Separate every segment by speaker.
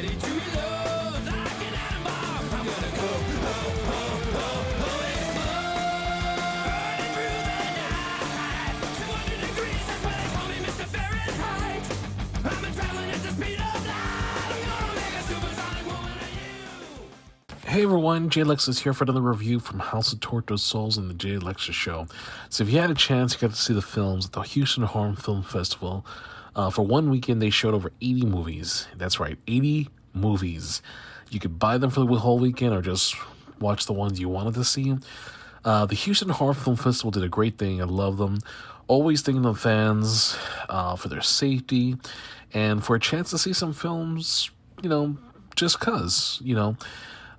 Speaker 1: Hey everyone, Jai Alexis here for another review from House of Tortured Souls and the Jai Alexis Show. So, if you had a chance, you got to see the films at the Houston Horror Film Festival. Uh, for one weekend, they showed over 80 movies. That's right, 80 movies. You could buy them for the whole weekend or just watch the ones you wanted to see. Uh, the Houston Horror Film Festival did a great thing. I love them. Always thinking of fans uh, for their safety and for a chance to see some films, you know, just because, you know.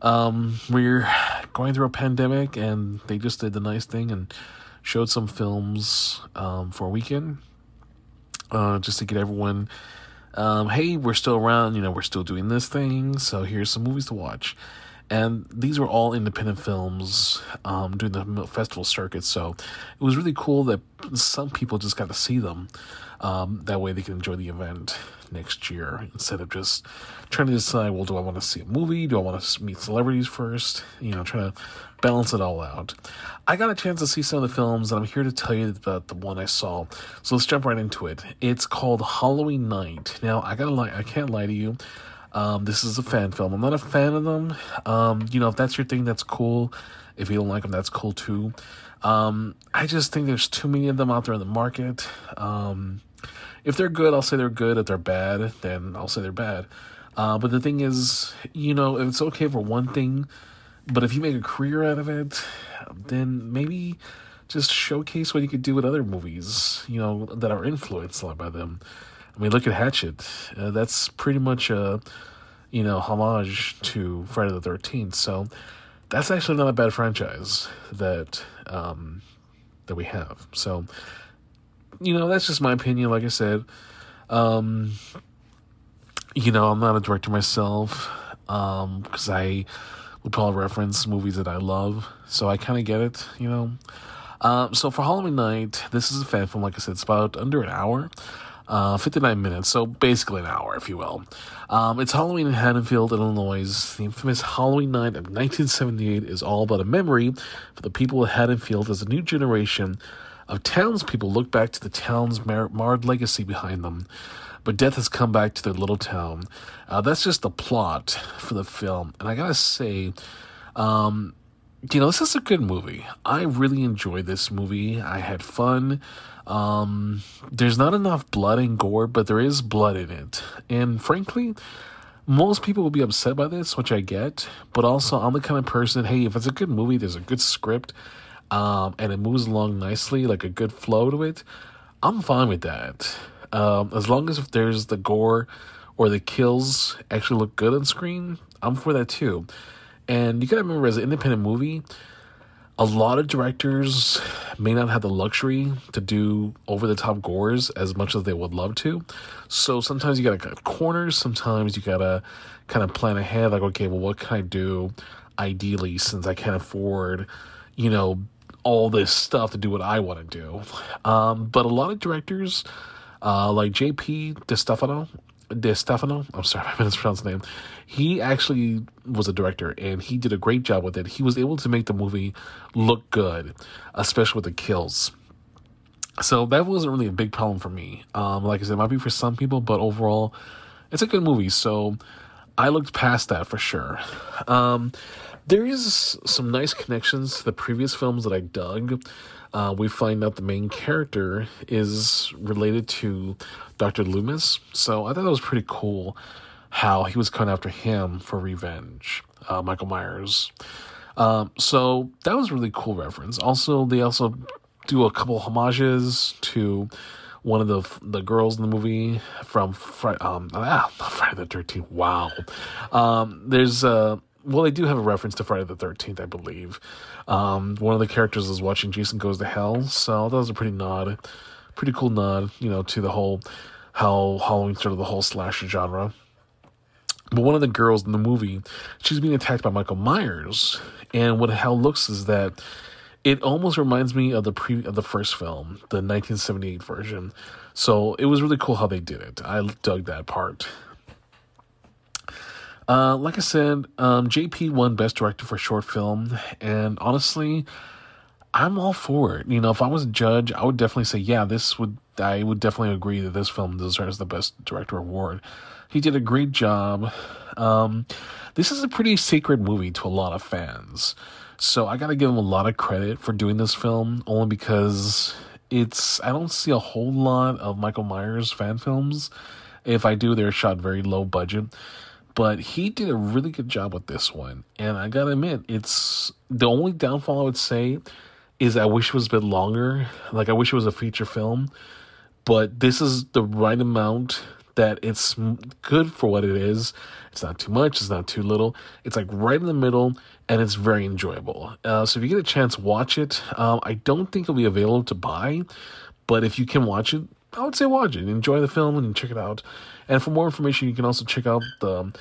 Speaker 1: Um, we're going through a pandemic, and they just did the nice thing and showed some films um, for a weekend, uh, just to get everyone. Um, hey, we're still around. You know, we're still doing this thing. So here's some movies to watch. And these were all independent films um, during the festival circuit. So it was really cool that some people just got to see them. Um, that way they can enjoy the event next year instead of just trying to decide, well, do I want to see a movie? Do I want to meet celebrities first? You know, trying to balance it all out. I got a chance to see some of the films, and I'm here to tell you about the one I saw. So let's jump right into it. It's called Halloween Night. Now, I gotta lie, I can't lie to you. Um, this is a fan film. I'm not a fan of them. Um, you know, if that's your thing, that's cool. If you don't like them, that's cool too. Um, I just think there's too many of them out there in the market. Um, if they're good, I'll say they're good. If they're bad, then I'll say they're bad. Uh, but the thing is, you know, it's okay for one thing, but if you make a career out of it, then maybe just showcase what you could do with other movies, you know, that are influenced by them. I mean, look at Hatchet. Uh, that's pretty much a, you know, homage to Friday the 13th. So that's actually not a bad franchise that um, that we have. So you know, that's just my opinion. Like I said, um, you know, I'm not a director myself Um, because um, I would probably reference movies that I love, so I kind of get it, you know. Um, so for Halloween night, this is a fan film. Like I said, it's about under an hour, uh, 59 minutes, so basically an hour, if you will. Um, it's Halloween in Haddonfield, Illinois. The infamous Halloween night of 1978 is all but a memory for the people of Haddonfield as a new generation of townspeople look back to the town's mar- marred legacy behind them, but death has come back to their little town. Uh, that's just the plot for the film, and I gotta say, um, you know, this is a good movie. I really enjoyed this movie. I had fun. Um, there's not enough blood and gore, but there is blood in it, and frankly. Most people will be upset by this, which I get, but also I'm the kind of person, hey, if it's a good movie, there's a good script, um, and it moves along nicely, like a good flow to it, I'm fine with that. Um, as long as if there's the gore or the kills actually look good on screen, I'm for that too. And you gotta remember, as an independent movie, a lot of directors may not have the luxury to do over the top gores as much as they would love to. So sometimes you gotta cut corners, sometimes you gotta kind of plan ahead, like, okay, well, what can I do ideally since I can't afford, you know, all this stuff to do what I want to do. Um, but a lot of directors, uh, like JP DeStefano, DeStefano, I'm sorry, I mispronounced his name. He actually was a director and he did a great job with it. He was able to make the movie look good, especially with the kills. So that wasn't really a big problem for me. Um, like I said, it might be for some people, but overall, it's a good movie. So I looked past that for sure. Um, there is some nice connections to the previous films that I dug. Uh, we find out the main character is related to Dr. Loomis, so I thought that was pretty cool how he was coming after him for revenge, uh, Michael Myers. Um, so that was really cool reference. Also, they also do a couple homages to one of the the girls in the movie from um, ah, Friday the Thirteenth. Wow, um, there's uh, well, they do have a reference to Friday the Thirteenth, I believe. Um, one of the characters is watching Jason Goes to Hell, so that was a pretty nod, pretty cool nod, you know, to the whole how Halloween sort of the whole slasher genre. But one of the girls in the movie, she's being attacked by Michael Myers, and what hell looks is that it almost reminds me of the pre of the first film, the 1978 version. So it was really cool how they did it. I dug that part. Uh, like I said, um, JP won Best Director for short film, and honestly, I'm all for it. You know, if I was a judge, I would definitely say, yeah, this would. I would definitely agree that this film deserves the Best Director award. He did a great job. Um, this is a pretty sacred movie to a lot of fans, so I got to give him a lot of credit for doing this film, only because it's. I don't see a whole lot of Michael Myers fan films. If I do, they're shot very low budget but he did a really good job with this one. And I gotta admit, it's the only downfall I would say is I wish it was a bit longer. Like I wish it was a feature film, but this is the right amount that it's good for what it is. It's not too much. It's not too little. It's like right in the middle, and it's very enjoyable. Uh, so if you get a chance, watch it. Um, I don't think it'll be available to buy, but if you can watch it, I would say watch it. Enjoy the film and check it out. And for more information, you can also check out the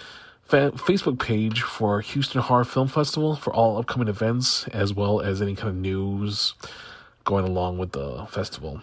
Speaker 1: fa- Facebook page for Houston Horror Film Festival for all upcoming events, as well as any kind of news going along with the festival.